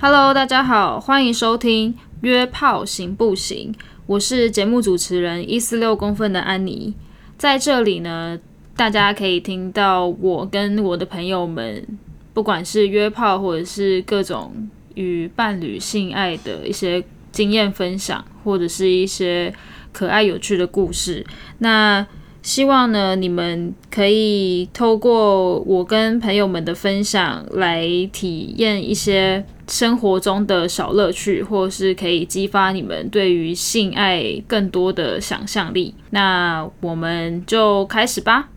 Hello，大家好，欢迎收听约炮行不行？我是节目主持人一四六公分的安妮，在这里呢，大家可以听到我跟我的朋友们，不管是约炮或者是各种与伴侣性爱的一些经验分享，或者是一些可爱有趣的故事。那希望呢，你们可以透过我跟朋友们的分享，来体验一些生活中的小乐趣，或是可以激发你们对于性爱更多的想象力。那我们就开始吧。